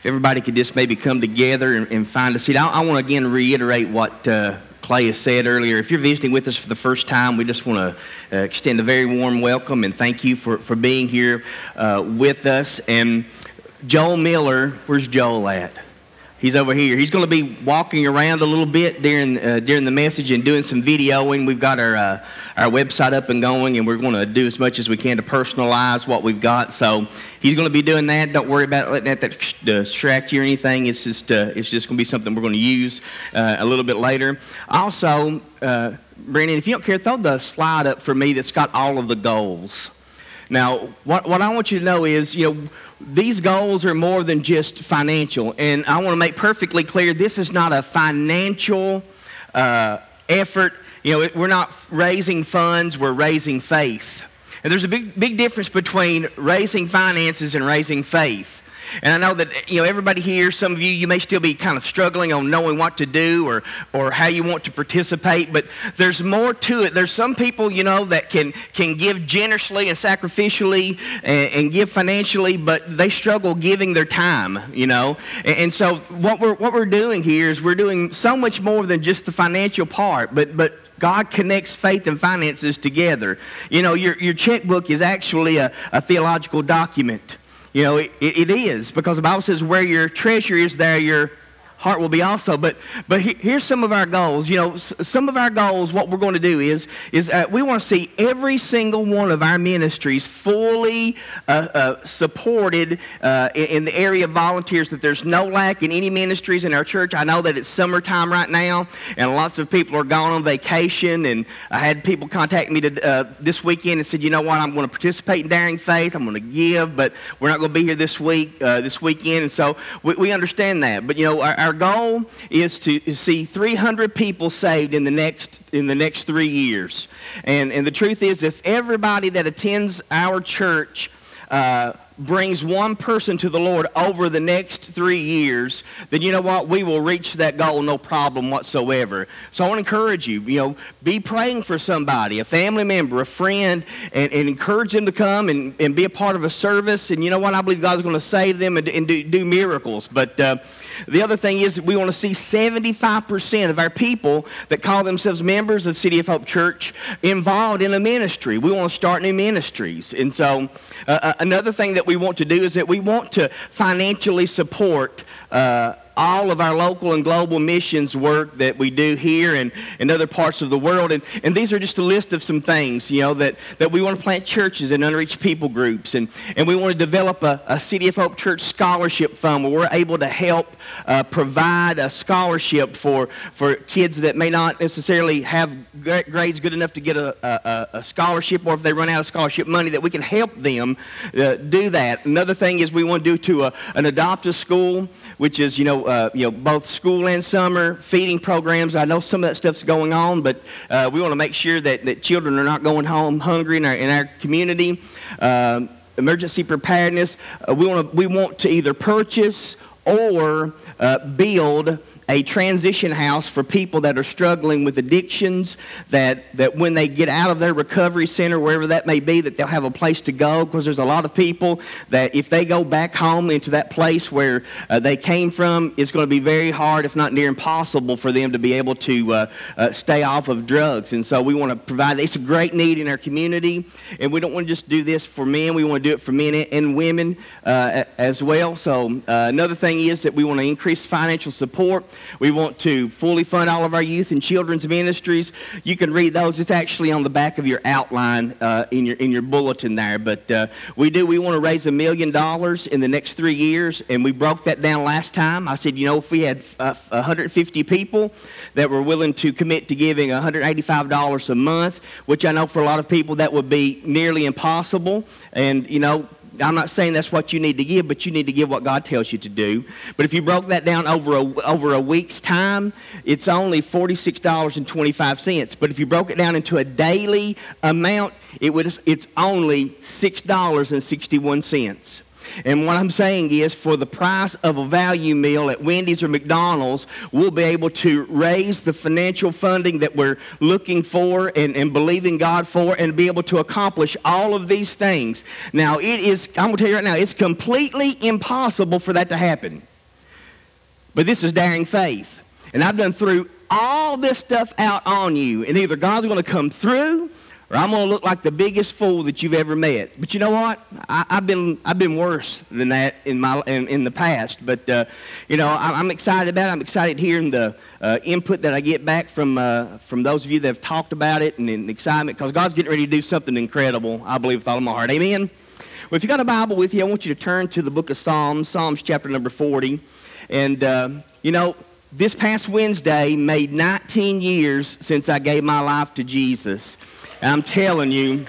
if everybody could just maybe come together and, and find a seat. I, I want to again reiterate what uh, Clay has said earlier. If you're visiting with us for the first time, we just want to uh, extend a very warm welcome and thank you for, for being here uh, with us. And Joel Miller, where's Joel at? He's over here. He's going to be walking around a little bit during uh, during the message and doing some videoing. We've got our uh, our website up and going, and we're going to do as much as we can to personalize what we've got. So he's going to be doing that. Don't worry about letting that, distract you or anything. It's just uh, it's just going to be something we're going to use uh, a little bit later. Also, uh, Brandon, if you don't care, throw the slide up for me that's got all of the goals. Now, what, what I want you to know is, you know, these goals are more than just financial. And I want to make perfectly clear this is not a financial uh, effort. You know, we're not raising funds, we're raising faith. And there's a big, big difference between raising finances and raising faith. And I know that, you know, everybody here, some of you, you may still be kind of struggling on knowing what to do or, or how you want to participate, but there's more to it. There's some people, you know, that can, can give generously and sacrificially and, and give financially, but they struggle giving their time, you know. And, and so what we're, what we're doing here is we're doing so much more than just the financial part, but, but God connects faith and finances together. You know, your, your checkbook is actually a, a theological document. You know, it, it is because the Bible says, where your treasure is, there your heart will be also. But but here's some of our goals. You know, some of our goals. What we're going to do is is uh, we want to see every single one of our ministries fully uh, uh, supported uh, in, in, the area of volunteers. That there's no lack in any ministries in our church. I know that it's summertime right now, and lots of people are gone on vacation. And I had people contact me to, uh, this weekend and said, you know what, I'm going to participate in Daring Faith. I'm going to give, but we're not going to be here this week, uh, this weekend. And so we, we understand that. But you know, our, our our goal is to see 300 people saved in the next in the next three years. And, and the truth is, if everybody that attends our church uh, brings one person to the Lord over the next three years, then you know what? We will reach that goal no problem whatsoever. So I want to encourage you, you know, be praying for somebody, a family member, a friend, and, and encourage them to come and, and be a part of a service. And you know what? I believe God's going to save them and, and do, do miracles. But uh, the other thing is we want to see 75% of our people that call themselves members of City of Hope Church involved in a ministry. We want to start new ministries. And so uh, uh another thing that we want to do is that we want to financially support uh, all of our local and global missions work that we do here and in other parts of the world. And, and these are just a list of some things, you know, that, that we want to plant churches and unreached people groups. And, and we want to develop a, a City of Hope Church scholarship fund where we're able to help uh, provide a scholarship for, for kids that may not necessarily have grades good enough to get a, a, a scholarship or if they run out of scholarship money, that we can help them uh, do that. Another thing is we want to do to a, an adoptive school, which is, you know, uh, you know, both school and summer feeding programs. I know some of that stuff's going on, but uh, we want to make sure that, that children are not going home hungry in our, in our community. Uh, emergency preparedness. Uh, we, want to, we want to either purchase or uh, build a transition house for people that are struggling with addictions, that, that when they get out of their recovery center, wherever that may be, that they'll have a place to go because there's a lot of people that if they go back home into that place where uh, they came from, it's going to be very hard, if not near impossible, for them to be able to uh, uh, stay off of drugs. And so we want to provide, it's a great need in our community, and we don't want to just do this for men, we want to do it for men and women uh, as well. So uh, another thing is that we want to increase financial support. We want to fully fund all of our youth and children's ministries. You can read those. It's actually on the back of your outline uh, in, your, in your bulletin there. But uh, we do, we want to raise a million dollars in the next three years, and we broke that down last time. I said, you know, if we had uh, 150 people that were willing to commit to giving $185 a month, which I know for a lot of people that would be nearly impossible. And, you know, I'm not saying that's what you need to give, but you need to give what God tells you to do. But if you broke that down over a, over a week's time, it's only $46.25. But if you broke it down into a daily amount, it would, it's only $6.61. And what I'm saying is, for the price of a value meal at Wendy's or McDonald's, we'll be able to raise the financial funding that we're looking for and, and believing God for and be able to accomplish all of these things. Now, it is, I'm going to tell you right now, it's completely impossible for that to happen. but this is daring faith. And I've done through all this stuff out on you, and either God's going to come through or I'm going to look like the biggest fool that you've ever met. But you know what? I, have been I've been worse than that in my in, in the past. But uh, you know, I, am excited about it. I'm excited hearing the uh, input that I get back from uh, from those of you that have talked about it and, and excitement because God's getting ready to do something incredible. I believe with all of my heart. Amen. Well, if you got a Bible with you, I want you to turn to the book of Psalms, Psalms chapter number 40, and uh, you know this past Wednesday made 19 years since I gave my life to Jesus. And I'm telling you,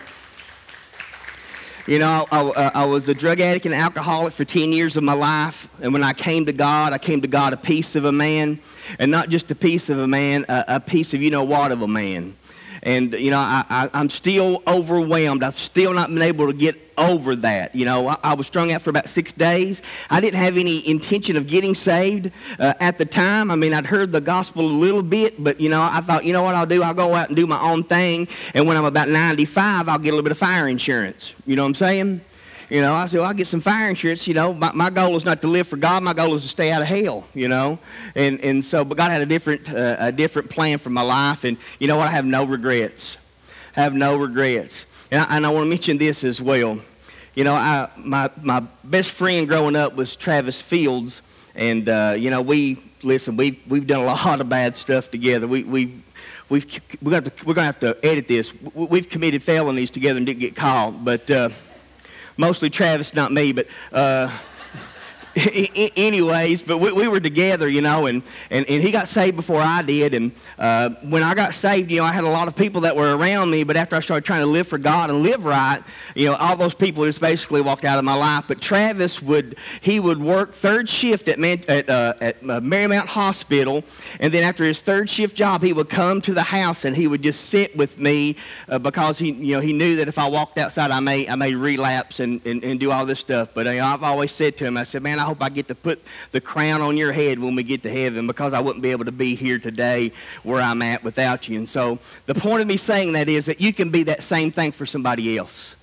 you know, I, I, I, was a drug addict and alcoholic for 10 years of my life. And when I came to God, I came to God a piece of a man. And not just a piece of a man, a, a piece of you know what of a man. And, you know, I, I'm still overwhelmed. I've still not been able to get over that. You know, I, I, was strung out for about six days. I didn't have any intention of getting saved uh, at the time. I mean, I'd heard the gospel a little bit, but, you know, I thought, you know what I'll do? I'll go out and do my own thing. And when I'm about 95, I'll get a little bit of fire insurance. You know what I'm saying? You know, I said, well, I'll get some fire insurance. You know, my, my goal is not to live for God. My goal is to stay out of hell, you know. And, and so, but God had a different, uh, a different plan for my life. And you know what? I have no regrets. I have no regrets. And I, and I want to mention this as well. You know, I, my, my best friend growing up was Travis Fields. And, uh, you know, we, listen, we, we've done a lot of bad stuff together. We, we, we've, we're going to, we're going to have to edit this. We've committed felonies together and didn't get caught. But, uh, mostly Travis, not me, but. Uh, anyways, but we, we, were together, you know, and, and, and he got saved before I did. And uh, when I got saved, you know, I had a lot of people that were around me, but after I started trying to live for God and live right, you know, all those people just basically walked out of my life. But Travis would, he would work third shift at, Man, at, uh, at uh, Marymount Hospital, and then after his third shift job, he would come to the house and he would just sit with me uh, because he, you know, he knew that if I walked outside, I may, I may relapse and, and, and do all this stuff. But you know, I've always said to him, I said, man, I hope I get to put the crown on your head when we get to heaven because I wouldn't be able to be here today where I'm at without you. And so the point of me saying that is that you can be that same thing for somebody else.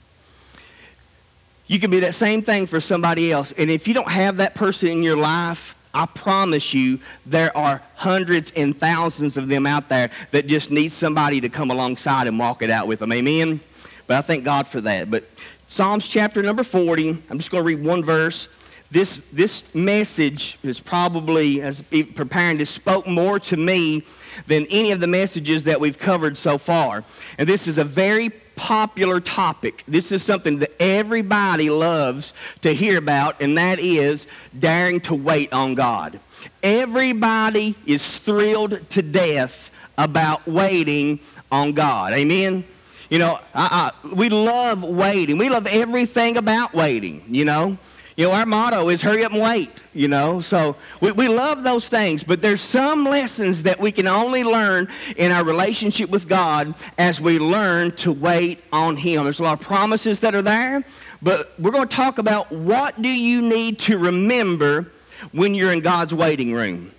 You can be that same thing for somebody else. And if you don't have that person in your life, I promise you, there are hundreds and thousands of them out there that just need somebody to come alongside and walk it out with them. Amen? But I thank God for that. But Psalms chapter number 40, I'm just going to read one verse this, this message is probably, as preparing to spoke more to me than any of the messages that we've covered so far. And this is a very popular topic. This is something that everybody loves to hear about, and that is daring to wait on God. Everybody is thrilled to death about waiting on God. Amen? You know, I, I, we love waiting. We love everything about waiting, you know. You know, our motto is hurry up and wait, you know. So we, we love those things, but there's some lessons that we can only learn in our relationship with God as we learn to wait on Him. There's a lot of promises that are there, but we're going to talk about what do you need to remember when you're in God's waiting room.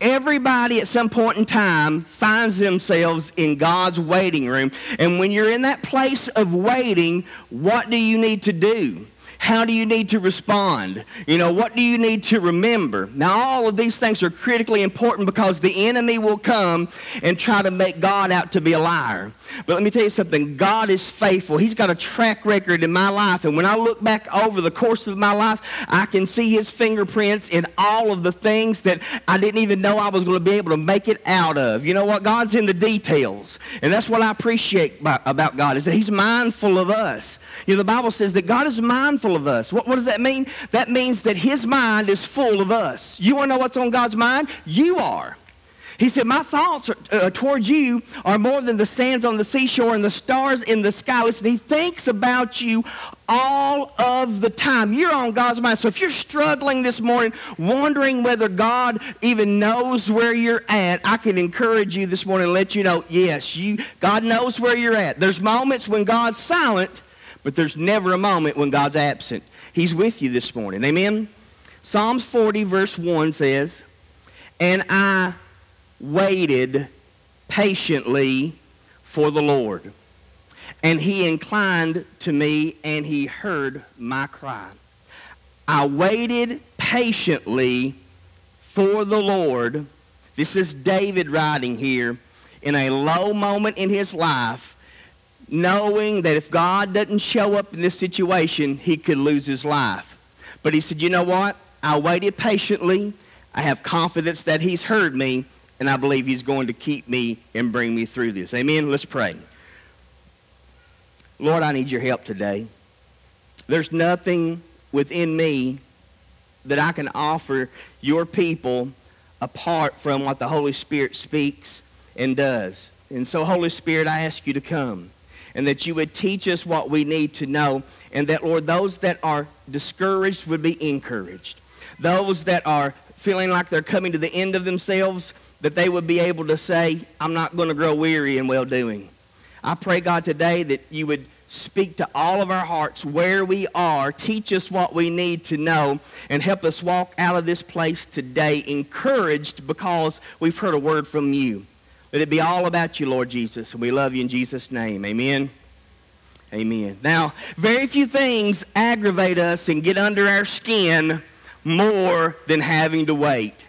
Everybody at some point in time finds themselves in God's waiting room. And when you're in that place of waiting, what do you need to do? How do you need to respond? You know, what do you need to remember? Now, all of these things are critically important because the enemy will come and try to make God out to be a liar. But let me tell you something God is faithful. He's got a track record in my life. And when I look back over the course of my life, I can see his fingerprints in all of the things that I didn't even know I was going to be able to make it out of. You know what? God's in the details. And that's what I appreciate about God is that he's mindful of us. You know, the Bible says that God is mindful of us. What, what does that mean? That means that his mind is full of us. You want to know what's on God's mind? You are. He said, My thoughts are, uh, towards you are more than the sands on the seashore and the stars in the sky. Listen, he thinks about you all of the time. You're on God's mind. So if you're struggling this morning, wondering whether God even knows where you're at, I can encourage you this morning and let you know, yes, you, God knows where you're at. There's moments when God's silent, but there's never a moment when God's absent. He's with you this morning. Amen? Psalms 40, verse 1 says, And I waited patiently for the Lord. And he inclined to me and he heard my cry. I waited patiently for the Lord. This is David writing here in a low moment in his life, knowing that if God doesn't show up in this situation, he could lose his life. But he said, You know what? I waited patiently. I have confidence that he's heard me, and I believe he's going to keep me and bring me through this. Amen. Let's pray. Lord, I need your help today. There's nothing within me that I can offer your people apart from what the Holy Spirit speaks and does. And so, Holy Spirit, I ask you to come and that you would teach us what we need to know, and that, Lord, those that are discouraged would be encouraged. Those that are feeling like they're coming to the end of themselves, that they would be able to say, I'm not going to grow weary in well doing. I pray, God, today that you would speak to all of our hearts where we are, teach us what we need to know, and help us walk out of this place today encouraged because we've heard a word from you. Let it be all about you, Lord Jesus, and we love you in Jesus' name. Amen. Amen. Now, very few things aggravate us and get under our skin more than having to wait.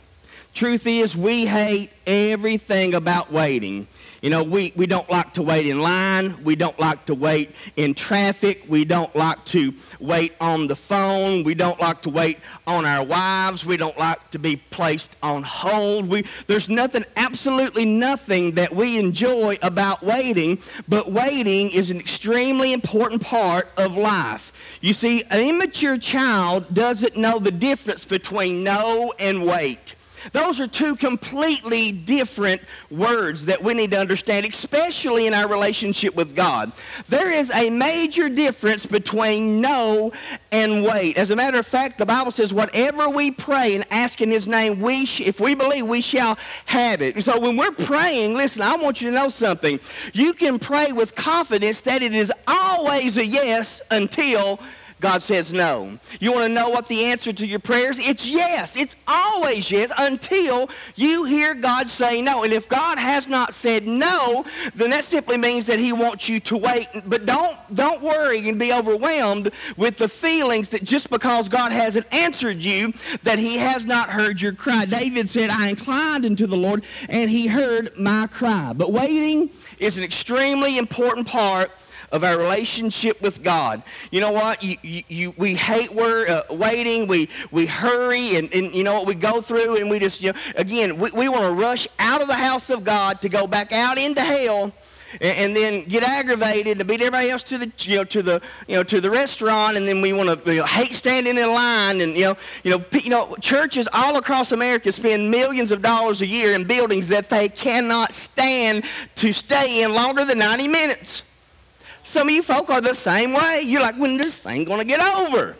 Truth is, we hate everything about waiting. You know, we, we don't like to wait in line. We don't like to wait in traffic. We don't like to wait on the phone. We don't like to wait on our wives. We don't like to be placed on hold. We, there's nothing, absolutely nothing that we enjoy about waiting, but waiting is an extremely important part of life. You see, an immature child doesn't know the difference between no and wait. Those are two completely different words that we need to understand, especially in our relationship with God. There is a major difference between know and wait. As a matter of fact, the Bible says, whatever we pray and ask in His name, we sh- if we believe, we shall have it. So when we're praying, listen, I want you to know something. You can pray with confidence that it is always a yes until God says no. You want to know what the answer to your prayers? It's yes. It's always yes until you hear God say no. And if God has not said no, then that simply means that he wants you to wait. But don't don't worry and be overwhelmed with the feelings that just because God hasn't answered you that he has not heard your cry. David said, "I inclined unto the Lord and he heard my cry." But waiting is an extremely important part of our relationship with God. You know what? You, you, you we hate we're, uh, waiting. We, we hurry and, and you know what we go through and we just, you know, again, we, we want to rush out of the house of God to go back out into hell and, and then get aggravated to beat everybody else to the, you know, to the, you know, to the restaurant and then we want to you know, hate standing in line and, you know, you know, you know, churches all across America spend millions of dollars a year in buildings that they cannot stand to stay in longer than 90 minutes. Some of you folk are the same way. You're like, when this thing to get over?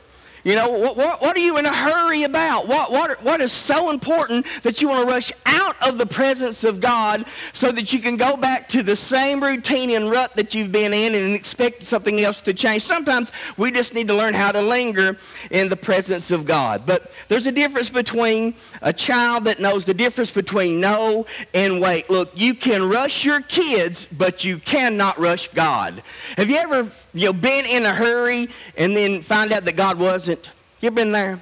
You know, what, what, what, are you in a hurry about? What, what, what is so important that you want to rush out of the presence of God so that you can go back to the same routine and rut that you've been in and expect something else to change? Sometimes we just need to learn how to linger in the presence of God. But there's a difference between a child that knows the difference between no and wait. Look, you can rush your kids, but you cannot rush God. Have you ever you know, been in a hurry and then find out that God wasn't? You ever been there?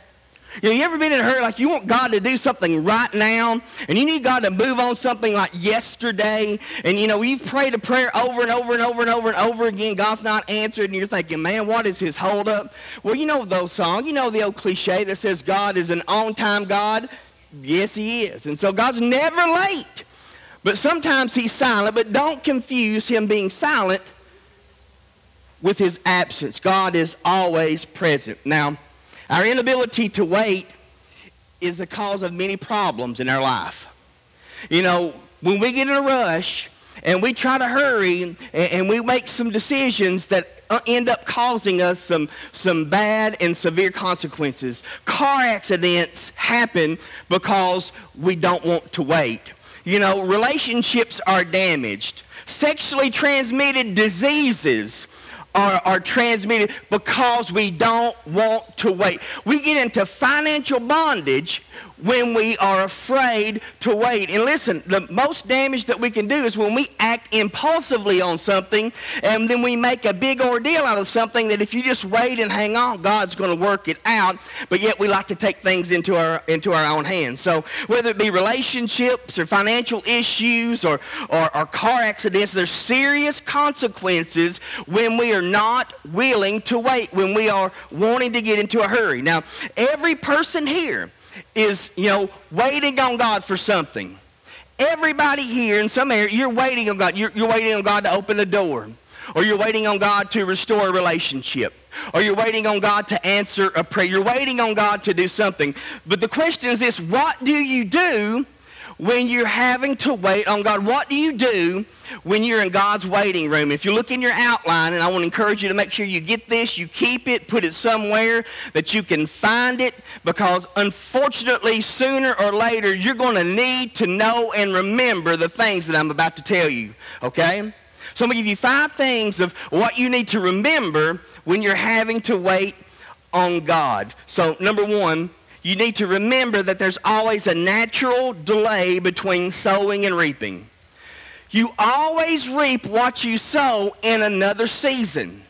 You, know, you ever been in a hurry like you want God to do something right now and you need God to move on something like yesterday and you know you've prayed a prayer over and over and over and over and over again God's not answered and you're thinking man what is his holdup? Well you know those songs you know the old cliche that says God is an on-time God yes he is and so God's never late but sometimes he's silent but don't confuse him being silent with his absence. God is always present. Now, our inability to wait is the cause of many problems in our life. You know, when we get in a rush and we try to hurry and, we make some decisions that uh, end up causing us some, some bad and severe consequences. Car accidents happen because we don't want to wait. You know, relationships are damaged. Sexually transmitted diseases are, are transmitted because we don't want to wait. We get into financial bondage when we are afraid to wait. And listen, the most damage that we can do is when we act impulsively on something and then we make a big ordeal out of something that if you just wait and hang on, God's going to work it out. But yet we like to take things into our, into our own hands. So whether it be relationships or financial issues or, or, or car accidents, there's serious consequences when we are not willing to wait, when we are wanting to get into a hurry. Now, every person here is, you know, waiting on God for something. Everybody here in some area, you're waiting on God. You're, you're waiting on God to open the door. Or you're waiting on God to restore a relationship. Or you're waiting on God to answer a prayer. You're waiting on God to do something. But the question is this, what do you do when you're having to wait on God? What do you do when you're in God's waiting room? If you look in your outline, and I want to encourage you to make sure you get this, you keep it, put it somewhere that you can find it, because unfortunately, sooner or later, you're going to need to know and remember the things that I'm about to tell you, okay? So I'm going to give you five things of what you need to remember when you're having to wait on God. So, number one, you need to remember that there's always a natural delay between sowing and reaping. You always reap what you sow in another season.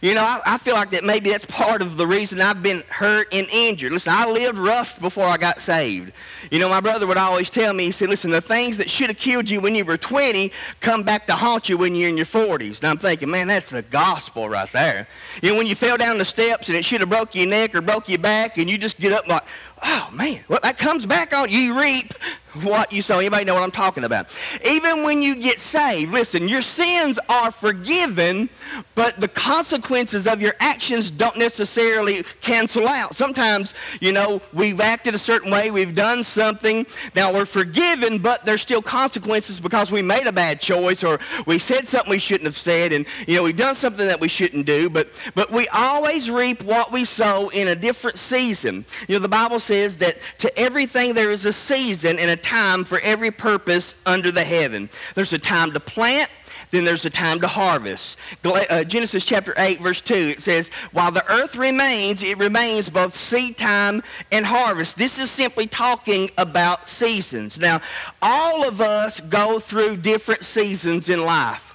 You know, I, I, feel like that maybe that's part of the reason I've been hurt and injured. Listen, I lived rough before I got saved. You know, my brother would always tell me, he said, listen, the things that should have killed you when you were 20 come back to haunt you when you're in your 40s. And I'm thinking, man, that's the gospel right there. You know, when you fell down the steps and it should have broke your neck or broke your back and you just get up like, oh, man, well, that comes back on you. reap what you sow. Anybody know what I'm talking about? Even when you get saved, listen, your sins are forgiven, but the consequences of your actions don't necessarily cancel out. Sometimes, you know, we've acted a certain way, we've done something. Now we're forgiven, but there's still consequences because we made a bad choice or we said something we shouldn't have said, and you know, we've done something that we shouldn't do. But but we always reap what we sow in a different season. You know, the Bible says that to everything there is a season and a time for every purpose under the heaven. There's a time to plant, then there's a time to harvest. Uh, Genesis chapter 8, verse 2, it says, While the earth remains, it remains both seed time and harvest. This is simply talking about seasons. Now, all of us go through different seasons in life.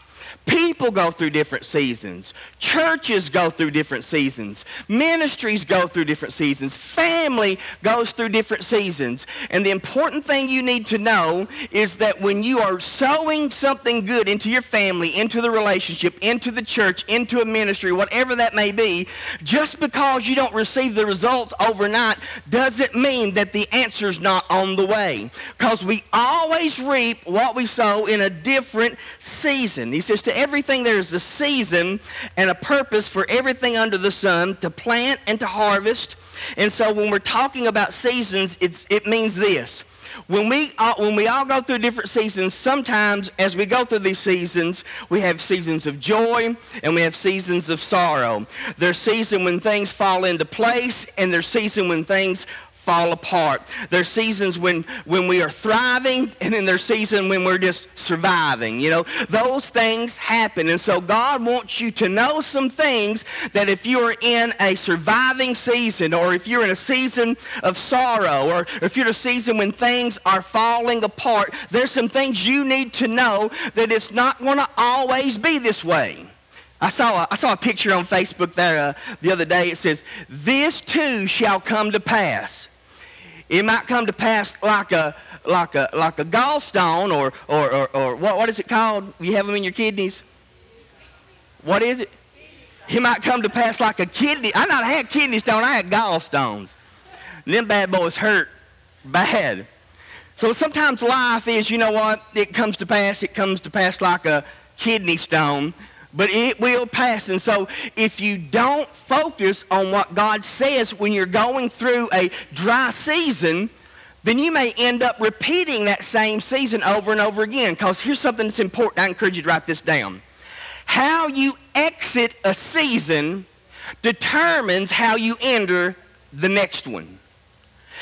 People go through different seasons. Churches go through different seasons. Ministries go through different seasons. Family goes through different seasons. And the important thing you need to know is that when you are sowing something good into your family, into the relationship, into the church, into a ministry, whatever that may be, just because you don't receive the results overnight doesn't mean that the answer's not on the way. Because we always reap what we sow in a different season. He says to everything there is a season and a purpose for everything under the sun to plant and to harvest. And so when we're talking about seasons, it's, it means this. When we, all, when we all go through different seasons, sometimes as we go through these seasons, we have seasons of joy and we have seasons of sorrow. There's season when things fall into place and there's season when things fall apart. There's seasons when, when we are thriving, and then there's seasons when we're just surviving. You know, those things happen. And so God wants you to know some things that if you are in a surviving season, or if you're in a season of sorrow, or if you're in a season when things are falling apart, there's some things you need to know that it's not going to always be this way. I saw a, I saw a picture on Facebook there uh, the other day. It says, This too shall come to pass. It might come to pass like a like a like a gallstone or or, or, or what, what is it called? You have them in your kidneys. What is it? It might come to pass like a kidney. I not had kidney stone. I had gallstones. And them bad boys hurt bad. So sometimes life is, you know what? It comes to pass. It comes to pass like a kidney stone but it will pass. And so if you don't focus on what God says when you're going through a dry season, then you may end up repeating that same season over and over again. Because here's something that's important. I encourage you to write this down. How you exit a season determines how you enter the next one.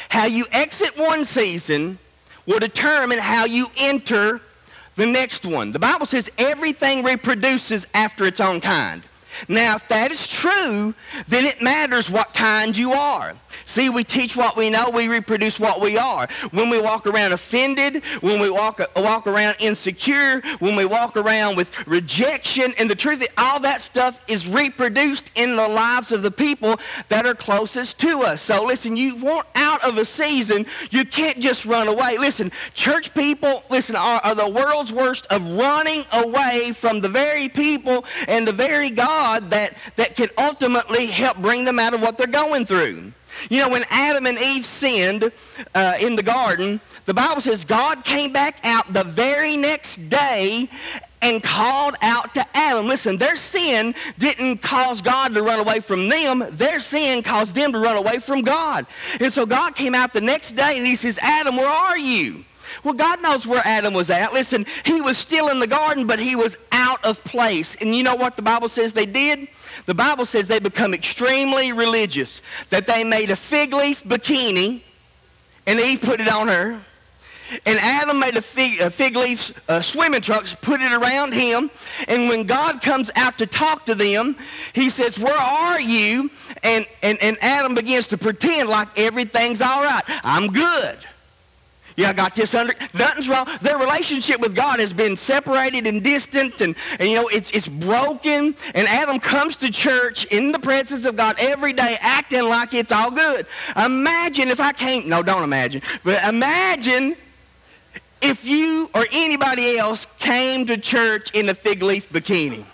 How you exit one season will determine how you enter the next one. The Bible says everything reproduces after its own kind. Now, if that is true, then it matters what kind you are. See, we teach what we know, we reproduce what we are. When we walk around offended, when we walk, walk around insecure, when we walk around with rejection, and the truth is, all that stuff is reproduced in the lives of the people that are closest to us. So listen, you want out of a season, you can't just run away. Listen, church people, listen, are, are the world's worst of running away from the very people and the very God that, that can ultimately help bring them out of what they're going through. You know, when Adam and Eve sinned uh, in the garden, the Bible says God came back out the very next day and called out to Adam. Listen, their sin didn't cause God to run away from them. Their sin caused them to run away from God. And so God came out the next day and he says, Adam, where are you? Well, God knows where Adam was at. Listen, he was still in the garden, but he was out of place. And you know what the Bible says they did? The Bible says they become extremely religious, that they made a fig leaf bikini, and Eve put it on her. And Adam made a fig, a fig leaf uh, swimming trunks, put it around him. And when God comes out to talk to them, he says, Where are you? And, and, and Adam begins to pretend like everything's all right. I'm good. Yeah, I got this under. Nothing's wrong. Their relationship with God has been separated and distant, and, and you know, it's, it's broken. And Adam comes to church in the presence of God every day acting like it's all good. Imagine if I came, no, don't imagine, but imagine if you or anybody else came to church in a fig leaf bikini.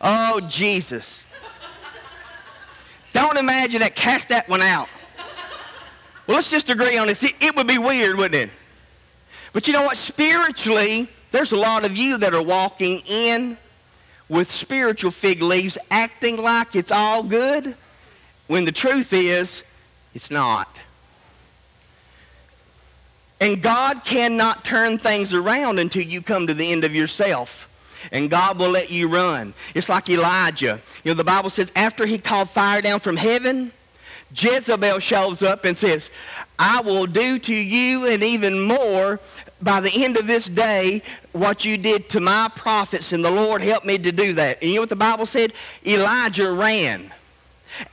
Oh, Jesus. Don't imagine that. Cast that one out. Well, let's just agree on this. It, it would be weird, wouldn't it? But you know what? Spiritually, there's a lot of you that are walking in with spiritual fig leaves, acting like it's all good, when the truth is, it's not. And God cannot turn things around until you come to the end of yourself. And God will let you run. It's like Elijah. You know, the Bible says after he called fire down from heaven, Jezebel shows up and says, I will do to you and even more by the end of this day what you did to my prophets, and the Lord helped me to do that. And you know what the Bible said? Elijah ran,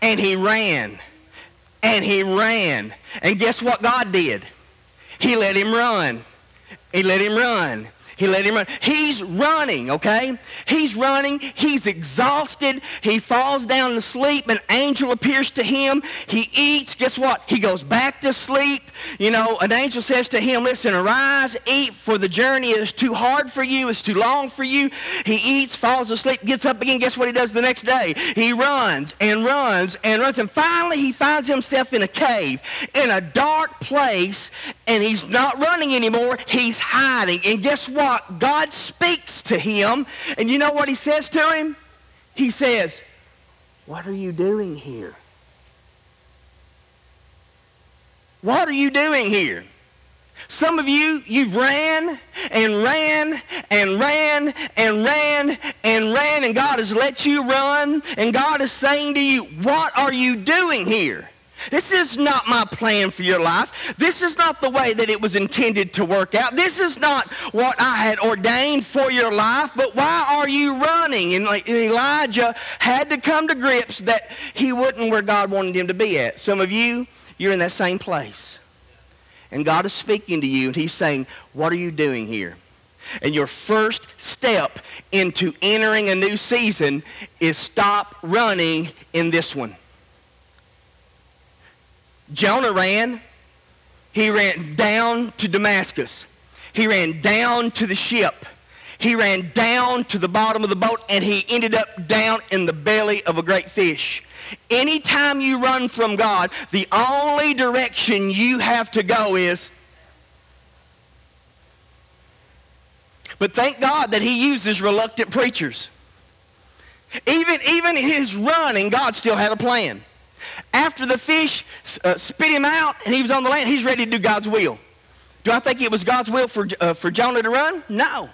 and he ran, and he ran. And guess what God did? He let him run. He let him run. He let him run. He's running, okay? He's running. He's exhausted. He falls down to sleep. An angel appears to him. He eats. Guess what? He goes back to sleep. You know, an angel says to him, Listen, arise, eat, for the journey is too hard for you. It's too long for you. He eats, falls asleep, gets up again. Guess what he does the next day? He runs and runs and runs. And finally, he finds himself in a cave, in a dark place, and he's not running anymore. He's hiding. And guess what? What? God speaks to him, and you know what he says to him? He says, What are you doing here? What are you doing here? Some of you, you've ran and ran and ran and ran and ran, and God has let you run, and God is saying to you, What are you doing here? This is not my plan for your life. This is not the way that it was intended to work out. This is not what I had ordained for your life, but why are you running? And Elijah had to come to grips that he wasn't where God wanted him to be at. Some of you, you're in that same place. And God is speaking to you, and he's saying, what are you doing here? And your first step into entering a new season is stop running in this one. Jonah ran. He ran down to Damascus. He ran down to the ship. He ran down to the bottom of the boat and he ended up down in the belly of a great fish. Anytime you run from God, the only direction you have to go is. But thank God that he uses reluctant preachers. Even, even his running, God still had a plan. After the fish uh, spit him out and he was on the land, he's ready to do God's will. Do I think it was God's will for, uh, for Jonah to run? No.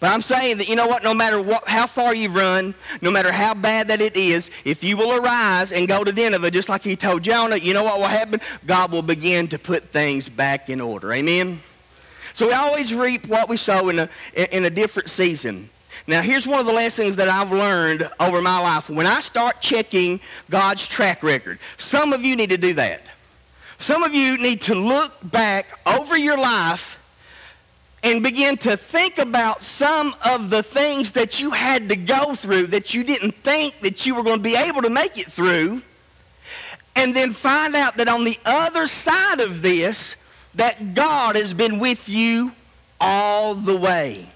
But I'm saying that, you know what, no matter what, how far you've run, no matter how bad that it is, if you will arise and go to Nineveh, just like he told Jonah, you know what will happen? God will begin to put things back in order. Amen? So we always reap what we sow in a, in a different season. Now, here's one of the lessons that I've learned over my life. When I start checking God's track record, some of you need to do that. Some of you need to look back over your life and begin to think about some of the things that you had to go through that you didn't think that you were going to be able to make it through and then find out that on the other side of this that God has been with you all the way.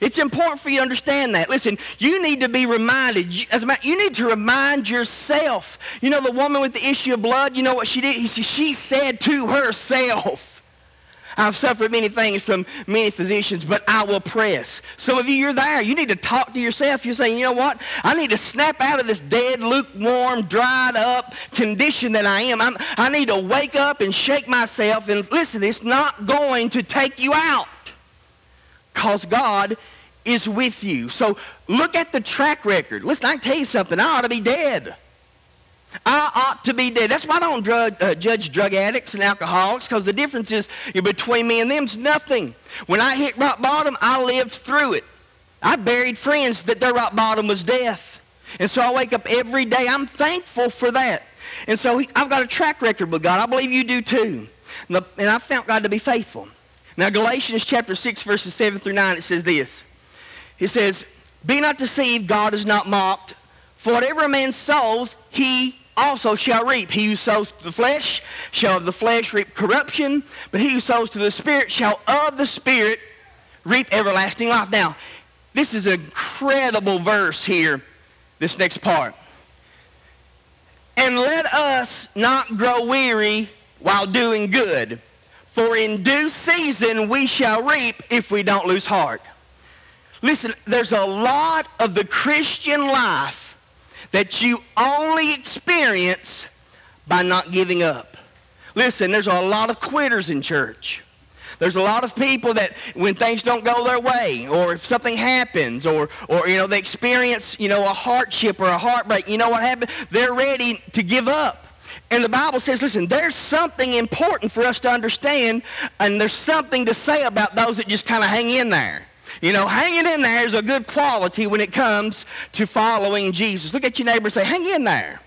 It's important for you to understand that. Listen, you need to be reminded. As a matter, you need to remind yourself. You know the woman with the issue of blood. You know what she did? She said to herself, I've suffered many things from many physicians, but I will press. Some of you, you're there. You need to talk to yourself. You're saying, you know what? I need to snap out of this dead, lukewarm, dried up condition that I am. I'm, I need to wake up and shake myself. And listen, it's not going to take you out because God is with you. So look at the track record. Listen, I can tell you something. I ought to be dead. I ought to be dead. That's why I don't drug, uh, judge drug addicts and alcoholics because the difference is between me and them is nothing. When I hit rock bottom, I lived through it. I buried friends that their rock bottom was death. And so I wake up every day. I'm thankful for that. And so he, I've got a track record with God. I believe you do too. And, the, and I found God to be faithful. Now, Galatians chapter 6, verses 7 through 9, it says this. It says, Be not deceived, God is not mocked. For whatever a man sows, he also shall reap. He who sows to the flesh shall of the flesh reap corruption, but he who sows to the Spirit shall of the Spirit reap everlasting life. Now, this is an incredible verse here, this next part. And let us not grow weary while doing good, for in due season we shall reap if we don't lose heart. Listen, there's a lot of the Christian life that you only experience by not giving up. Listen, there's a lot of quitters in church. There's a lot of people that when things don't go their way or if something happens or, or you know, they experience, you know, a hardship or a heartbreak, you know what happened? They're ready to give up. And the Bible says, listen, there's something important for us to understand and there's something to say about those that just kind of hang in there. You know, hanging in there is a good quality when it comes to following Jesus. Look at your neighbor and say, hang in there.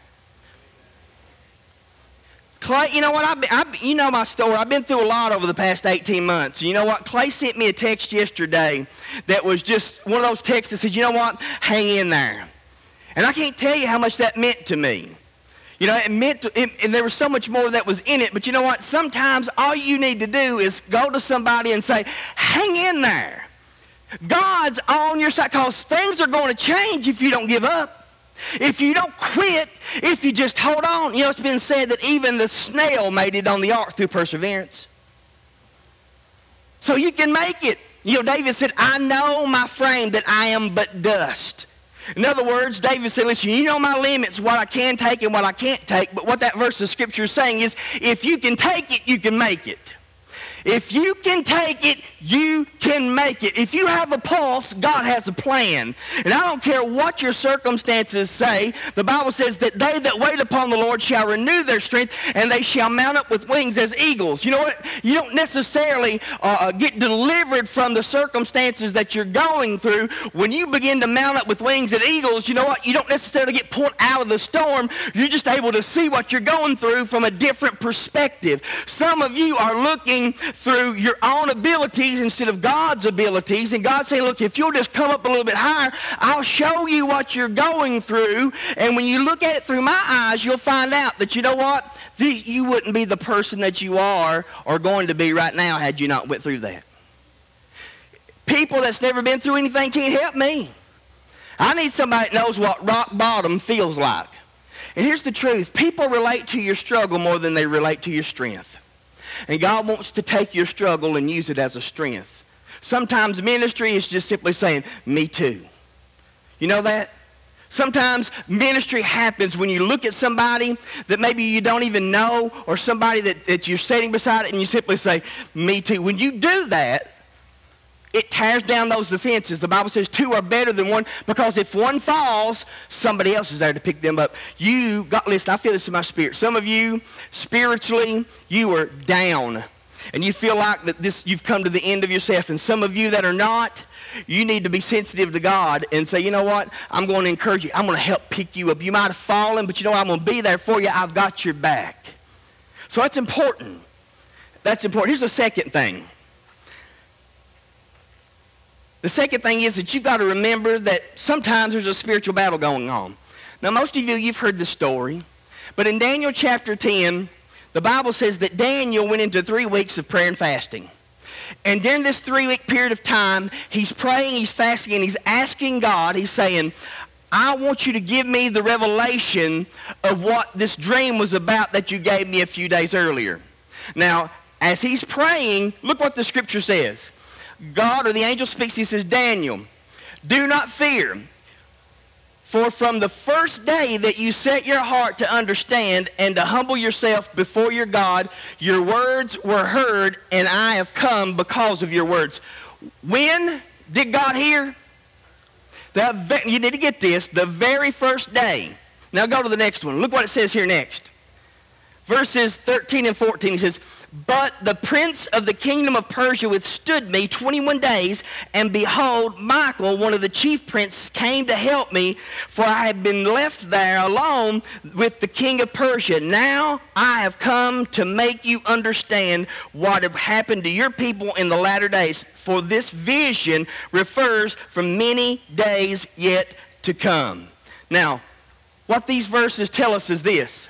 Clay, you know what? I've been, I've, you know my story. I've been through a lot over the past 18 months. You know what? Clay sent me a text yesterday that was just one of those texts that said, you know what? Hang in there. And I can't tell you how much that meant to me. You know, it meant, to, it, and there was so much more that was in it. But you know what? Sometimes all you need to do is go to somebody and say, hang in there. God's on your side because things are going to change if you don't give up. If you don't quit, if you just hold on. You know, it's been said that even the snail made it on the ark through perseverance. So you can make it. You know, David said, I know my frame that I am but dust. In other words, David said, listen, you know my limits, what I can take and what I can't take. But what that verse of scripture is saying is, if you can take it, you can make it. If you can take it, you can make it. If you have a pulse, God has a plan. And I don't care what your circumstances say, the Bible says that they that wait upon the Lord shall renew their strength and they shall mount up with wings as eagles. You know what? You don't necessarily uh, uh get delivered from the circumstances that you're going through. When you begin to mount up with wings as eagles, you know what? You don't necessarily get pulled out of the storm. You're just able to see what you're going through from a different perspective. Some of you are looking through your own abilities instead of God's abilities. And God's saying, look, if you'll just come up a little bit higher, I'll show you what you're going through. And when you look at it through my eyes, you'll find out that, you know what? You wouldn't be the person that you are or going to be right now had you not went through that. People that's never been through anything can't help me. I need somebody that knows what rock bottom feels like. And here's the truth. People relate to your struggle more than they relate to your strength. And God wants to take your struggle and use it as a strength. Sometimes ministry is just simply saying, me too. You know that? Sometimes ministry happens when you look at somebody that maybe you don't even know or somebody that, that you're sitting beside and you simply say, me too. When you do that, it tears down those defenses. The Bible says two are better than one because if one falls, somebody else is there to pick them up. You, God, listen, I feel this in my spirit. Some of you, spiritually, you are down. and you feel like that this you've come to the end of yourself, and some of you that are not, you need to be sensitive to God and say, you know what? I'm going to encourage you. I'm going to help pick you up. You might have fallen, but you know what? I'm going to be there for you. I've got your back. So that's important. That's important. Here's the second thing. The second thing is that you've got to remember that sometimes there's a spiritual battle going on. Now, most of you, you've heard the story. But in Daniel chapter 10, the Bible says that Daniel went into three weeks of prayer and fasting. And during this three week period of time, he's praying, he's fasting, and he's asking God, he's saying, I want you to give me the revelation of what this dream was about that you gave me a few days earlier. Now, as he's praying, look what the scripture says. God or the angel speaks, he says, Daniel, do not fear. For from the first day that you set your heart to understand and to humble yourself before your God, your words were heard, and I have come because of your words. When did God hear? The, you need to get this. The very first day. Now go to the next one. Look what it says here next. Verses 13 and 14. He says, but the prince of the kingdom of Persia withstood me 21 days, and behold, Michael, one of the chief princes, came to help me, for I had been left there alone with the king of Persia. Now I have come to make you understand what have happened to your people in the latter days, for this vision refers from many days yet to come. Now, what these verses tell us is this.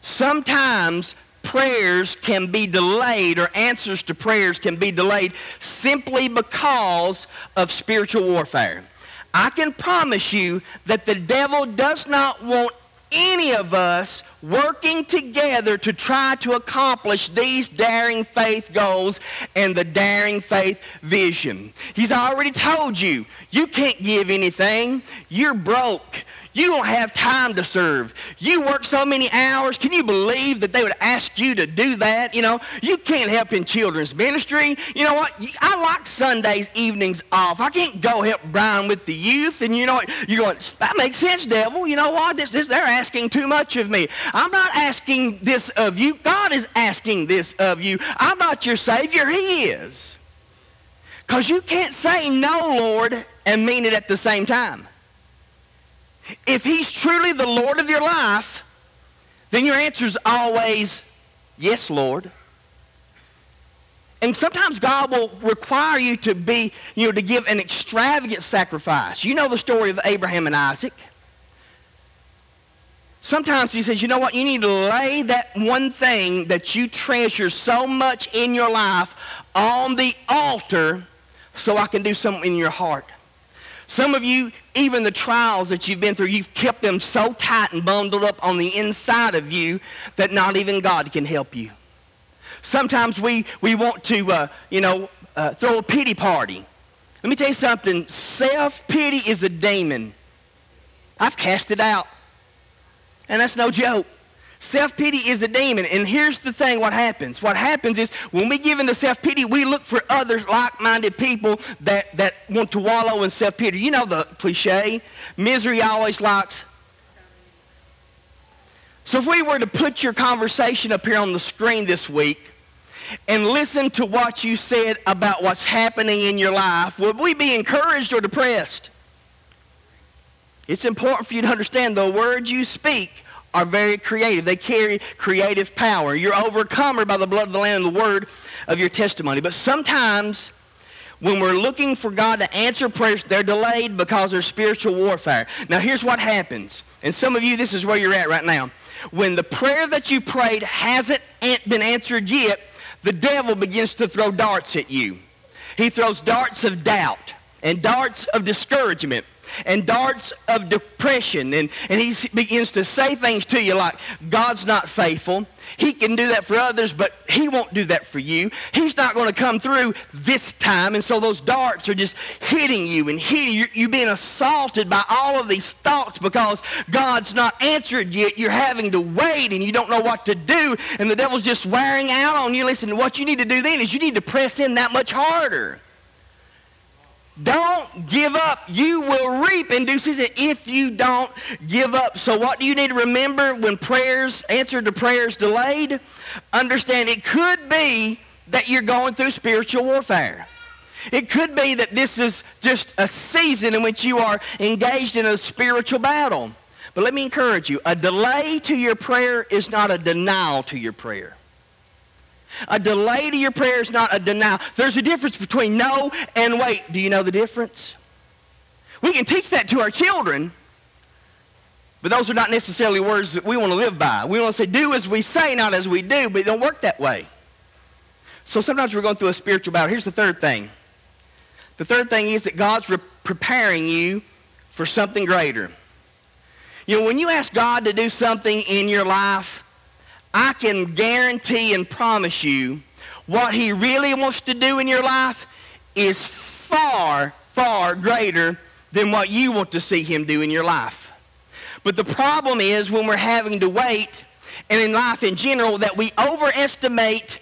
Sometimes prayers can be delayed or answers to prayers can be delayed simply because of spiritual warfare. I can promise you that the devil does not want any of us working together to try to accomplish these daring faith goals and the daring faith vision. He's already told you, you can't give anything. You're broke. You don't have time to serve. You work so many hours. Can you believe that they would ask you to do that? You know, you can't help in children's ministry. You know what? I like Sundays evenings off. I can't go help Brian with the youth. And you know what? You're going, that makes sense, devil. You know what? This, this, they're asking too much of me. I'm not asking this of you. God is asking this of you. I'm not your Savior. He is. Because you can't say no, Lord, and mean it at the same time. If he's truly the Lord of your life, then your answer is always, yes, Lord. And sometimes God will require you to be, you know, to give an extravagant sacrifice. You know the story of Abraham and Isaac. Sometimes he says, you know what, you need to lay that one thing that you treasure so much in your life on the altar so I can do something in your heart. Some of you, even the trials that you've been through, you've kept them so tight and bundled up on the inside of you that not even God can help you. Sometimes we, we want to, uh, you know, uh, throw a pity party. Let me tell you something. Self-pity is a demon. I've cast it out. And that's no joke. Self-pity is a demon. And here's the thing, what happens? What happens is when we give into self-pity, we look for other like-minded people that, that want to wallow in self-pity. You know the cliche, misery always likes. So if we were to put your conversation up here on the screen this week and listen to what you said about what's happening in your life, would we be encouraged or depressed? It's important for you to understand the words you speak are very creative. They carry creative power. You're overcomer by the blood of the Lamb and the word of your testimony. But sometimes when we're looking for God to answer prayers, they're delayed because there's spiritual warfare. Now here's what happens. And some of you, this is where you're at right now. When the prayer that you prayed hasn't been answered yet, the devil begins to throw darts at you. He throws darts of doubt and darts of discouragement and darts of depression. And, and he begins to say things to you like, God's not faithful. He can do that for others, but he won't do that for you. He's not going to come through this time. And so those darts are just hitting you and hitting you. You're being assaulted by all of these thoughts because God's not answered yet. You're having to wait and you don't know what to do. And the devil's just wearing out on you. Listen, what you need to do then is you need to press in that much harder. Don't give up. You will reap in due season if you don't give up. So what do you need to remember when prayers, answered to prayers delayed? Understand it could be that you're going through spiritual warfare. It could be that this is just a season in which you are engaged in a spiritual battle. But let me encourage you a delay to your prayer is not a denial to your prayer. A delay to your prayer is not a denial. There's a difference between no and wait. Do you know the difference? We can teach that to our children, but those are not necessarily words that we want to live by. We want to say, do as we say, not as we do, but it don't work that way. So sometimes we're going through a spiritual battle. Here's the third thing. The third thing is that God's re- preparing you for something greater. You know, when you ask God to do something in your life, I can guarantee and promise you what he really wants to do in your life is far, far greater than what you want to see him do in your life. But the problem is when we're having to wait, and in life in general, that we overestimate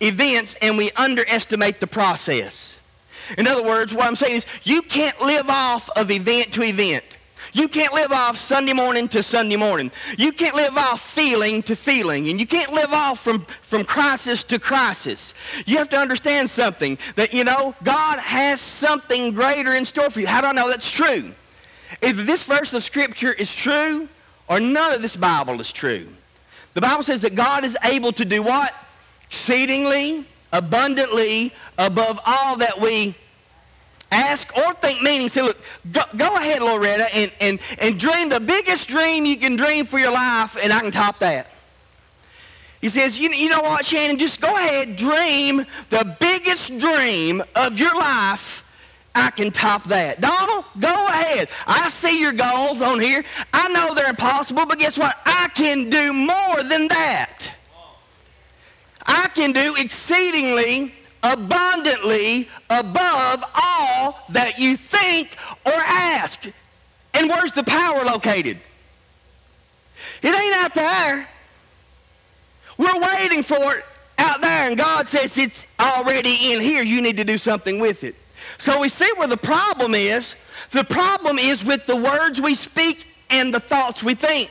events and we underestimate the process. In other words, what I'm saying is you can't live off of event to event. You can't live off Sunday morning to Sunday morning. You can't live off feeling to feeling. And you can't live off from, from crisis to crisis. You have to understand something that, you know, God has something greater in store for you. How do I know that's true? Either this verse of Scripture is true or none of this Bible is true. The Bible says that God is able to do what? Exceedingly, abundantly, above all that we ask or think meaning. Say, look, go, go ahead, Loretta, and, and, and dream the biggest dream you can dream for your life, and I can top that. He says, you, you know what, Shannon, just go ahead, dream the biggest dream of your life. I can top that. Donald, go ahead. I see your goals on here. I know they're impossible, but guess what? I can do more than that. I can do exceedingly abundantly above all that you think or ask. And where's the power located? It ain't out there. We're waiting for it out there, and God says it's already in here. You need to do something with it. So we see where the problem is. The problem is with the words we speak and the thoughts we think.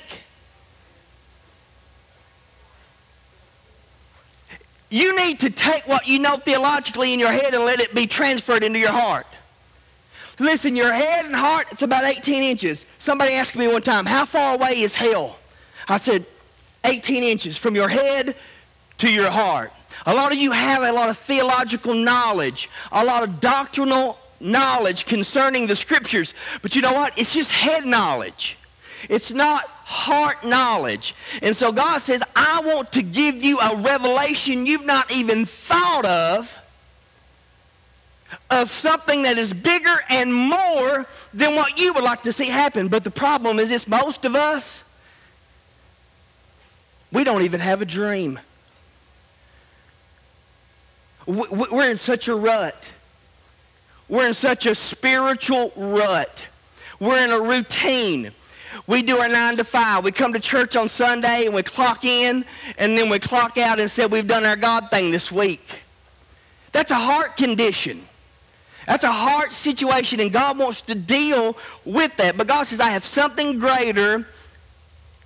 You need to take what you know theologically in your head and let it be transferred into your heart. Listen, your head and heart, it's about 18 inches. Somebody asked me one time, how far away is hell? I said, 18 inches from your head to your heart. A lot of you have a lot of theological knowledge, a lot of doctrinal knowledge concerning the scriptures. But you know what? It's just head knowledge. It's not heart knowledge. And so God says, I want to give you a revelation you've not even thought of, of something that is bigger and more than what you would like to see happen. But the problem is this most of us, we don't even have a dream. We're in such a rut. We're in such a spiritual rut. We're in a routine. We do our nine to five. We come to church on Sunday and we clock in and then we clock out and say we've done our God thing this week. That's a heart condition. That's a heart situation, and God wants to deal with that. But God says, I have something greater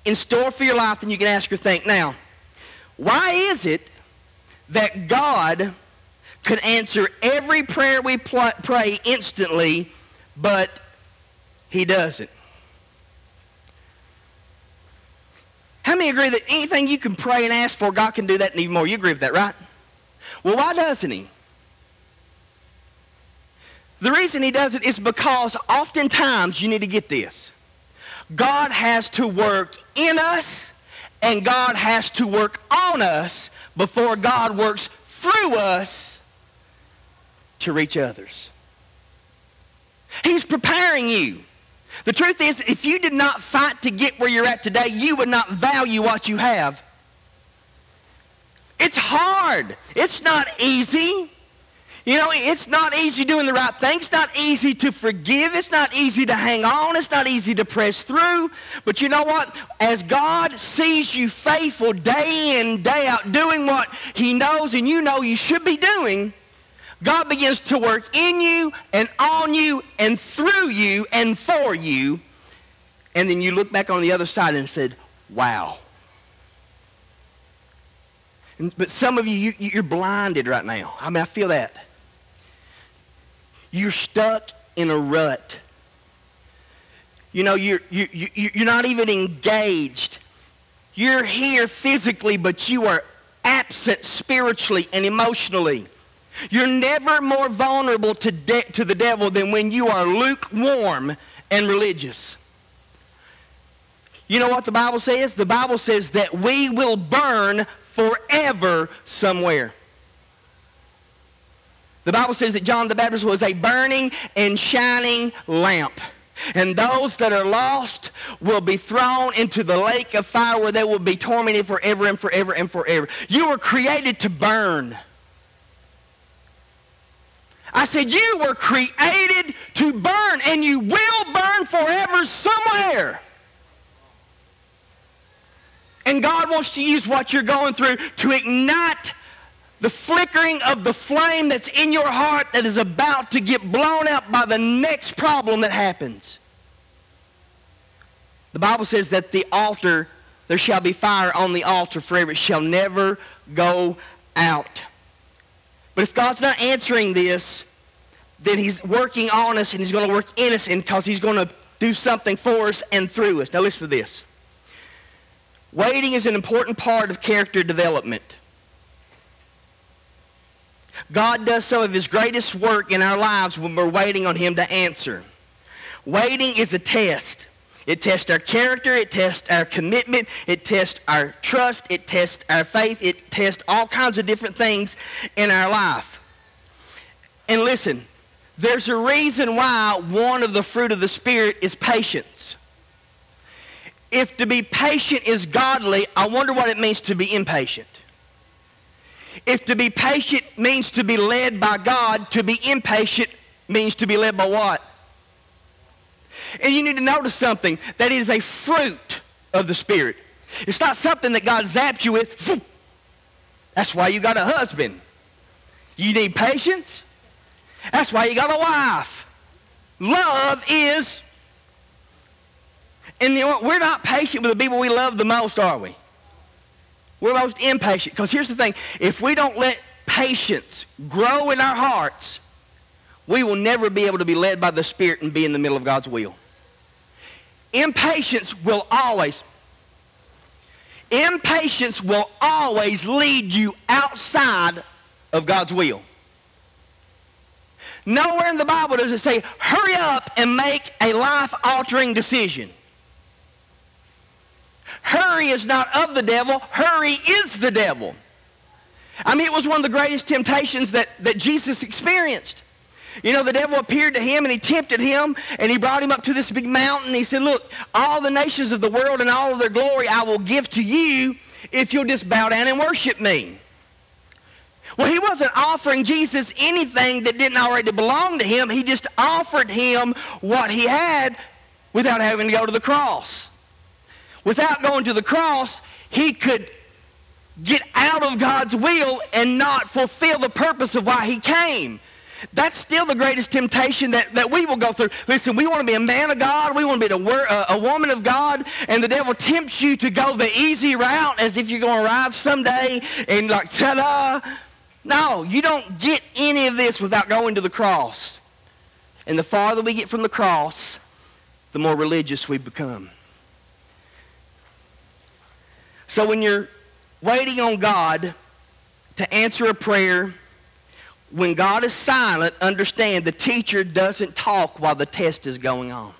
in store for your life than you can ask or think. Now, why is it that God could answer every prayer we pray instantly, but He doesn't? How many agree that anything you can pray and ask for, God can do that and even more? You agree with that, right? Well, why doesn't He? The reason He does it is because oftentimes, you need to get this, God has to work in us and God has to work on us before God works through us to reach others. He's preparing you. The truth is, if you did not fight to get where you're at today, you would not value what you have. It's hard. It's not easy. You know, it's not easy doing the right thing. It's not easy to forgive. It's not easy to hang on. It's not easy to press through. But you know what? As God sees you faithful day in, day out, doing what He knows and you know you should be doing, God begins to work in you and on you and through you and for you. And then you look back on the other side and said, wow. But some of you, you, you're blinded right now. I mean, I feel that. You're stuck in a rut. You know, you're, you, you, you're not even engaged. You're here physically, but you are absent spiritually and emotionally. You're never more vulnerable to, de- to the devil than when you are lukewarm and religious. You know what the Bible says? The Bible says that we will burn forever somewhere. The Bible says that John the Baptist was a burning and shining lamp. And those that are lost will be thrown into the lake of fire where they will be tormented forever and forever and forever. You were created to burn. I said, You were created to burn, and you will burn forever somewhere. And God wants to use what you're going through to ignite the flickering of the flame that's in your heart that is about to get blown out by the next problem that happens. The Bible says that the altar, there shall be fire on the altar forever. It shall never go out. But if God's not answering this, then he's working on us and he's going to work in us because he's going to do something for us and through us. Now listen to this. Waiting is an important part of character development. God does some of his greatest work in our lives when we're waiting on him to answer. Waiting is a test. It tests our character, it tests our commitment, it tests our trust, it tests our faith, it tests all kinds of different things in our life. And listen, there's a reason why one of the fruit of the Spirit is patience. If to be patient is godly, I wonder what it means to be impatient. If to be patient means to be led by God, to be impatient means to be led by what? And you need to notice something that is a fruit of the Spirit. It's not something that God zaps you with. That's why you got a husband. You need patience. That's why you got a wife. Love is, and you know we're not patient with the people we love the most, are we? We're most impatient. Because here's the thing if we don't let patience grow in our hearts, we will never be able to be led by the Spirit and be in the middle of God's will. Impatience will always, impatience will always lead you outside of God's will. Nowhere in the Bible does it say, hurry up and make a life altering decision. Hurry is not of the devil, hurry is the devil. I mean, it was one of the greatest temptations that, that Jesus experienced. You know, the devil appeared to him and he tempted him and he brought him up to this big mountain. He said, Look, all the nations of the world and all of their glory I will give to you if you'll just bow down and worship me. Well, he wasn't offering Jesus anything that didn't already belong to him. He just offered him what he had without having to go to the cross. Without going to the cross, he could get out of God's will and not fulfill the purpose of why he came. That's still the greatest temptation that, that we will go through. Listen, we want to be a man of God. We want to be a, a, uh, a woman of God. And the devil tempts you to go the easy route as if you're going to arrive someday and like, ta-da. No, you don't get any of this without going to the cross. And the farther we get from the cross, the more religious we become. So when you're waiting on God to answer a prayer, when God is silent, understand the teacher doesn't talk while the test is going on.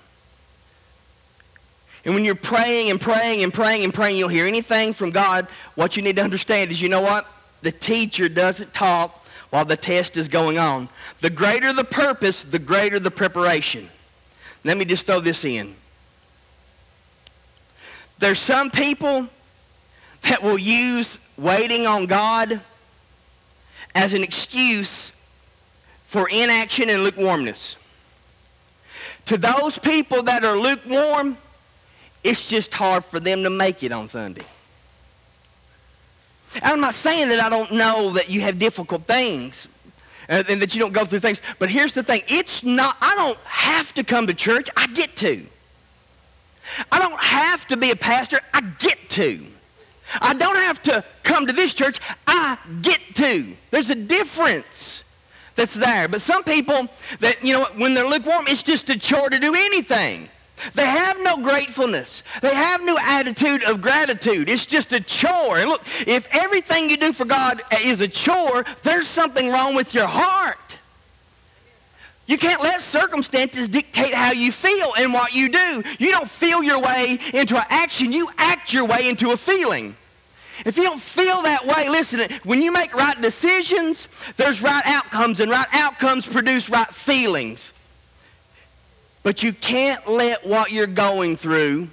And when you're praying and praying and praying and praying, you'll hear anything from God. What you need to understand is, you know what? The teacher doesn't talk while the test is going on. The greater the purpose, the greater the preparation. Let me just throw this in. There's some people that will use waiting on God as an excuse for inaction and lukewarmness. To those people that are lukewarm, it's just hard for them to make it on Sunday. I'm not saying that I don't know that you have difficult things uh, and that you don't go through things, but here's the thing it's not, I don't have to come to church, I get to. I don't have to be a pastor, I get to. I don't have to come to this church. I get to. There's a difference that's there. But some people that, you know, when they're lukewarm, it's just a chore to do anything. They have no gratefulness. They have no attitude of gratitude. It's just a chore. And look, if everything you do for God is a chore, there's something wrong with your heart. You can't let circumstances dictate how you feel and what you do. You don't feel your way into an action, you act your way into a feeling. If you don't feel that way, listen, when you make right decisions, there's right outcomes, and right outcomes produce right feelings. But you can't let what you're going through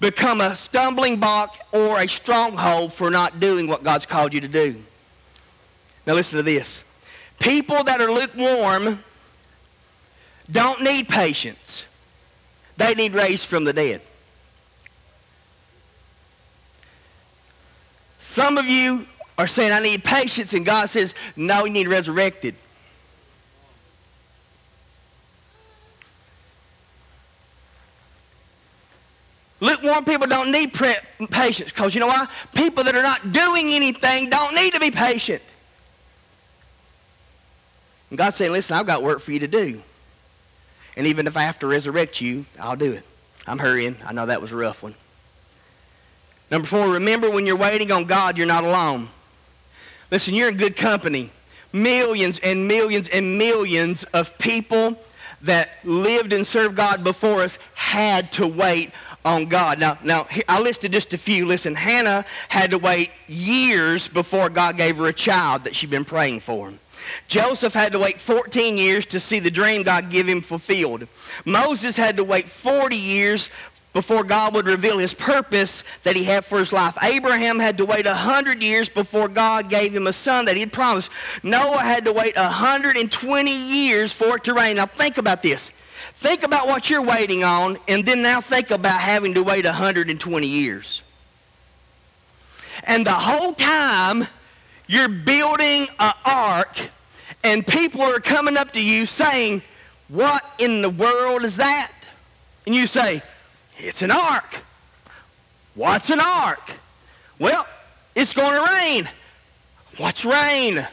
become a stumbling block or a stronghold for not doing what God's called you to do. Now, listen to this. People that are lukewarm don't need patience, they need raised from the dead. Some of you are saying, I need patience, and God says, No, you need resurrected. Lukewarm people don't need patience because you know why? People that are not doing anything don't need to be patient. And God's saying, Listen, I've got work for you to do. And even if I have to resurrect you, I'll do it. I'm hurrying. I know that was a rough one. Number four, remember when you're waiting on God, you're not alone. Listen, you're in good company. Millions and millions and millions of people that lived and served God before us had to wait on God. Now, now I listed just a few. Listen, Hannah had to wait years before God gave her a child that she'd been praying for. Joseph had to wait 14 years to see the dream God gave him fulfilled. Moses had to wait 40 years before God would reveal his purpose that he had for his life. Abraham had to wait 100 years before God gave him a son that he had promised. Noah had to wait 120 years for it to rain. Now think about this. Think about what you're waiting on, and then now think about having to wait 120 years. And the whole time you're building an ark, and people are coming up to you saying, What in the world is that? And you say, it's an ark. What's an ark? Well, it's going to rain. What's rain?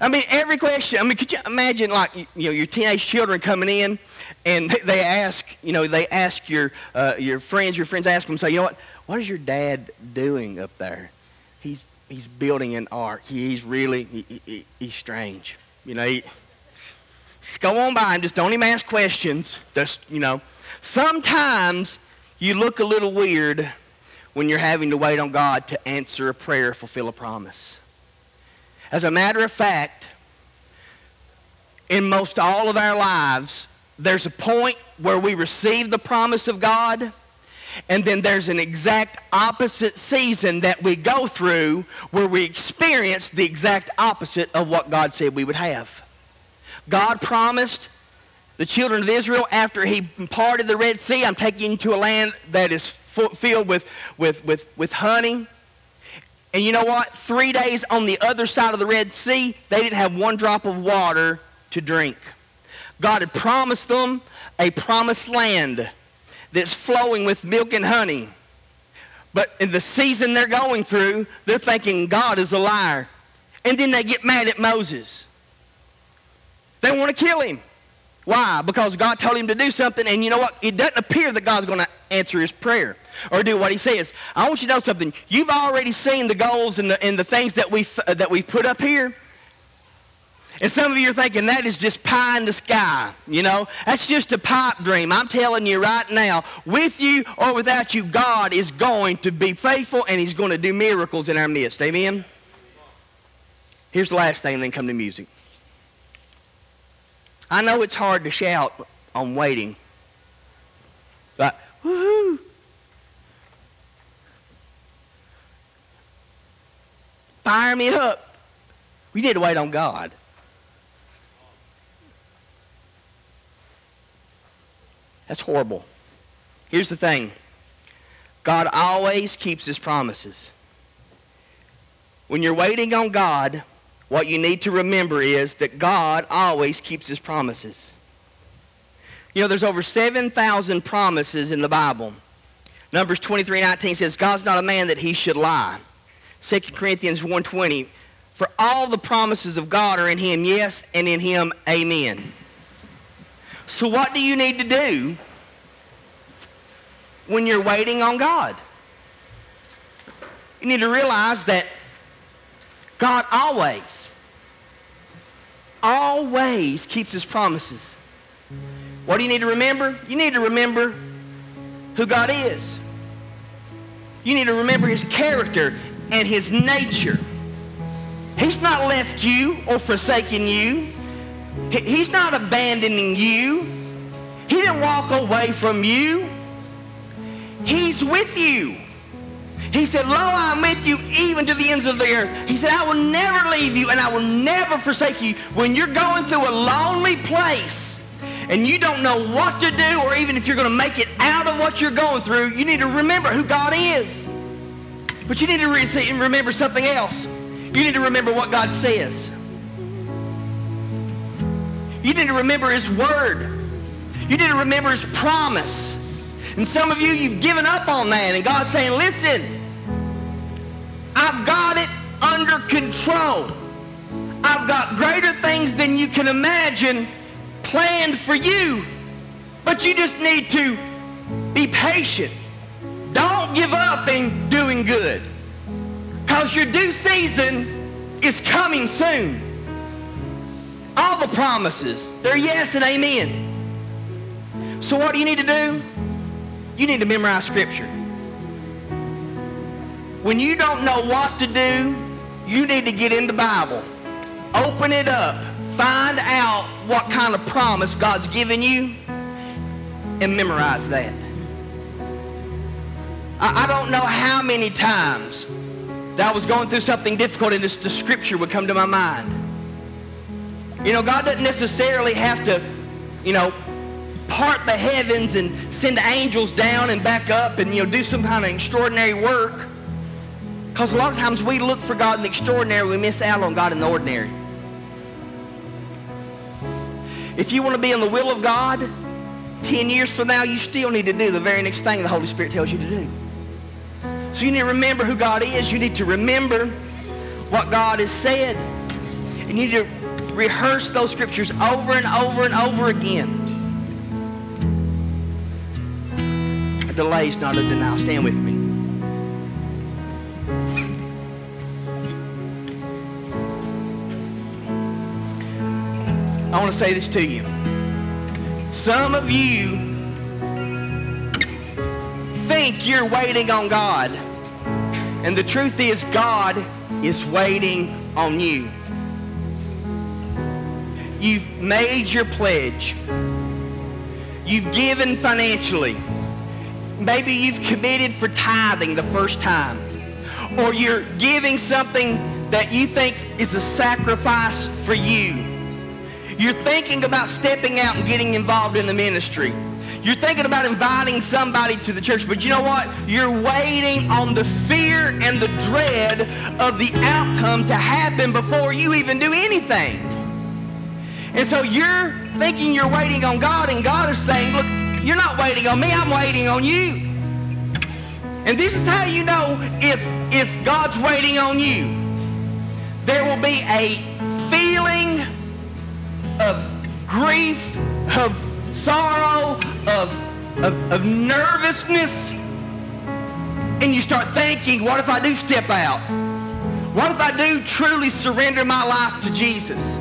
I mean, every question. I mean, could you imagine, like, you know, your teenage children coming in, and they ask, you know, they ask your uh, your friends, your friends ask them, say, you know what, what is your dad doing up there? He's he's building an ark. he's really he, he, he's strange. You know, he, go on by and just don't even ask questions. Just you know, Sometimes you look a little weird when you're having to wait on God to answer a prayer, fulfill a promise. As a matter of fact, in most all of our lives, there's a point where we receive the promise of God, and then there's an exact opposite season that we go through where we experience the exact opposite of what God said we would have. God promised the children of Israel after he parted the Red Sea. I'm taking you to a land that is filled with, with, with, with honey. And you know what? Three days on the other side of the Red Sea, they didn't have one drop of water to drink. God had promised them a promised land that's flowing with milk and honey. But in the season they're going through, they're thinking God is a liar. And then they get mad at Moses. They want to kill him. Why? Because God told him to do something, and you know what? It doesn't appear that God's going to answer his prayer or do what he says. I want you to know something. You've already seen the goals and the, and the things that we've, uh, that we've put up here. And some of you are thinking that is just pie in the sky. You know, that's just a pipe dream. I'm telling you right now, with you or without you, God is going to be faithful and He's going to do miracles in our midst. Amen? Here's the last thing, then come to music. I know it's hard to shout on waiting. Like, woohoo! Fire me up. We need to wait on God. That's horrible. Here's the thing God always keeps his promises. When you're waiting on God, what you need to remember is that God always keeps his promises. You know, there's over 7,000 promises in the Bible. Numbers 23, 19 says, God's not a man that he should lie. 2 Corinthians 1.20, for all the promises of God are in him, yes, and in him, amen. So what do you need to do when you're waiting on God? You need to realize that God always, always keeps his promises. What do you need to remember? You need to remember who God is. You need to remember his character and his nature. He's not left you or forsaken you. He's not abandoning you. He didn't walk away from you. He's with you. He said, Lo, I'm with you even to the ends of the earth. He said, I will never leave you and I will never forsake you. When you're going through a lonely place and you don't know what to do or even if you're going to make it out of what you're going through, you need to remember who God is. But you need to re- remember something else. You need to remember what God says. You need to remember His Word. You need to remember His promise. And some of you, you've given up on that. And God's saying, listen, I've got it under control. I've got greater things than you can imagine planned for you. But you just need to be patient. Don't give up in doing good. Because your due season is coming soon. All the promises, they're yes and amen. So what do you need to do? You need to memorize scripture. When you don't know what to do, you need to get in the Bible. Open it up. Find out what kind of promise God's given you and memorize that. I, I don't know how many times that I was going through something difficult and this, the scripture would come to my mind. You know, God doesn't necessarily have to, you know, part the heavens and send angels down and back up and, you know, do some kind of extraordinary work. Because a lot of times we look for God in the extraordinary, we miss out on God in the ordinary. If you want to be in the will of God, 10 years from now, you still need to do the very next thing the Holy Spirit tells you to do. So you need to remember who God is. You need to remember what God has said. And you need to rehearse those scriptures over and over and over again. A delay is not a denial. Stand with me. I want to say this to you. Some of you think you're waiting on God. And the truth is, God is waiting on you. You've made your pledge. You've given financially. Maybe you've committed for tithing the first time. Or you're giving something that you think is a sacrifice for you. You're thinking about stepping out and getting involved in the ministry. You're thinking about inviting somebody to the church, but you know what? You're waiting on the fear and the dread of the outcome to happen before you even do anything. And so you're thinking you're waiting on God, and God is saying, look, you're not waiting on me, I'm waiting on you. And this is how you know if, if God's waiting on you. There will be a feeling of grief, of sorrow, of, of, of nervousness. And you start thinking, what if I do step out? What if I do truly surrender my life to Jesus?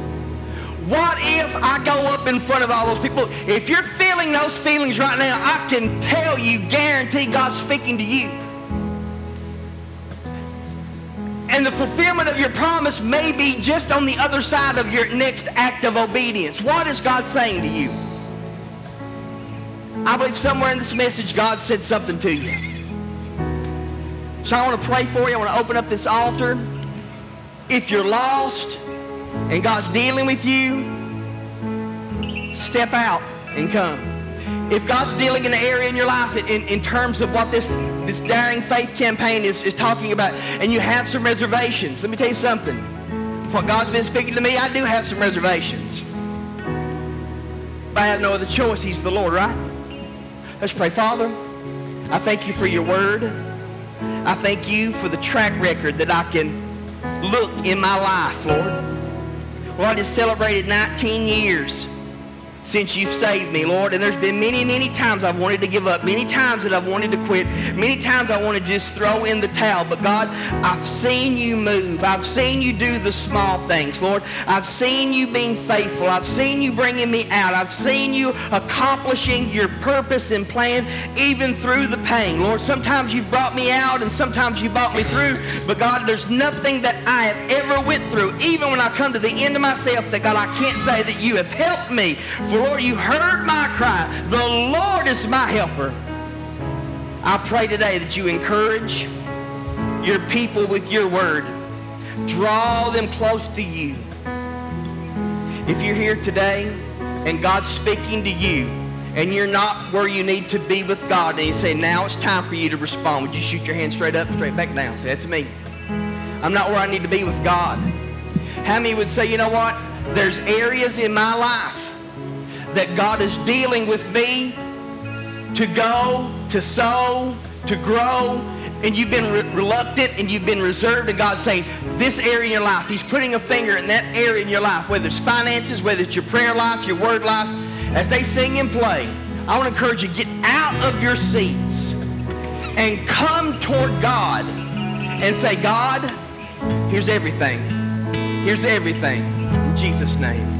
What if I go up in front of all those people? If you're feeling those feelings right now, I can tell you, guarantee God's speaking to you. And the fulfillment of your promise may be just on the other side of your next act of obedience. What is God saying to you? I believe somewhere in this message God said something to you. So I want to pray for you. I want to open up this altar. If you're lost and God's dealing with you, step out and come. If God's dealing in the area in your life in, in terms of what this, this Daring Faith campaign is, is talking about, and you have some reservations, let me tell you something. What God's been speaking to me, I do have some reservations. But I have no other choice. He's the Lord, right? Let's pray. Father, I thank you for your word. I thank you for the track record that I can look in my life, Lord. Well, I just celebrated 19 years since you've saved me, Lord. And there's been many, many times I've wanted to give up, many times that I've wanted to quit, many times I want to just throw in the towel. But God, I've seen you move. I've seen you do the small things, Lord. I've seen you being faithful. I've seen you bringing me out. I've seen you accomplishing your purpose and plan even through the pain. Lord, sometimes you've brought me out and sometimes you brought me through. But God, there's nothing that I have ever went through, even when I come to the end of myself, that God, I can't say that you have helped me. For Lord, you heard my cry. The Lord is my helper. I pray today that you encourage your people with your word. Draw them close to you. If you're here today and God's speaking to you and you're not where you need to be with God and you say, now it's time for you to respond, would you shoot your hand straight up, straight back down? Say, that's me. I'm not where I need to be with God. How many would say, you know what? There's areas in my life that God is dealing with me to go, to sow, to grow, and you've been re- reluctant and you've been reserved, and God's saying, this area in your life, He's putting a finger in that area in your life, whether it's finances, whether it's your prayer life, your word life. As they sing and play, I want to encourage you, get out of your seats and come toward God and say, God, here's everything. Here's everything. In Jesus' name.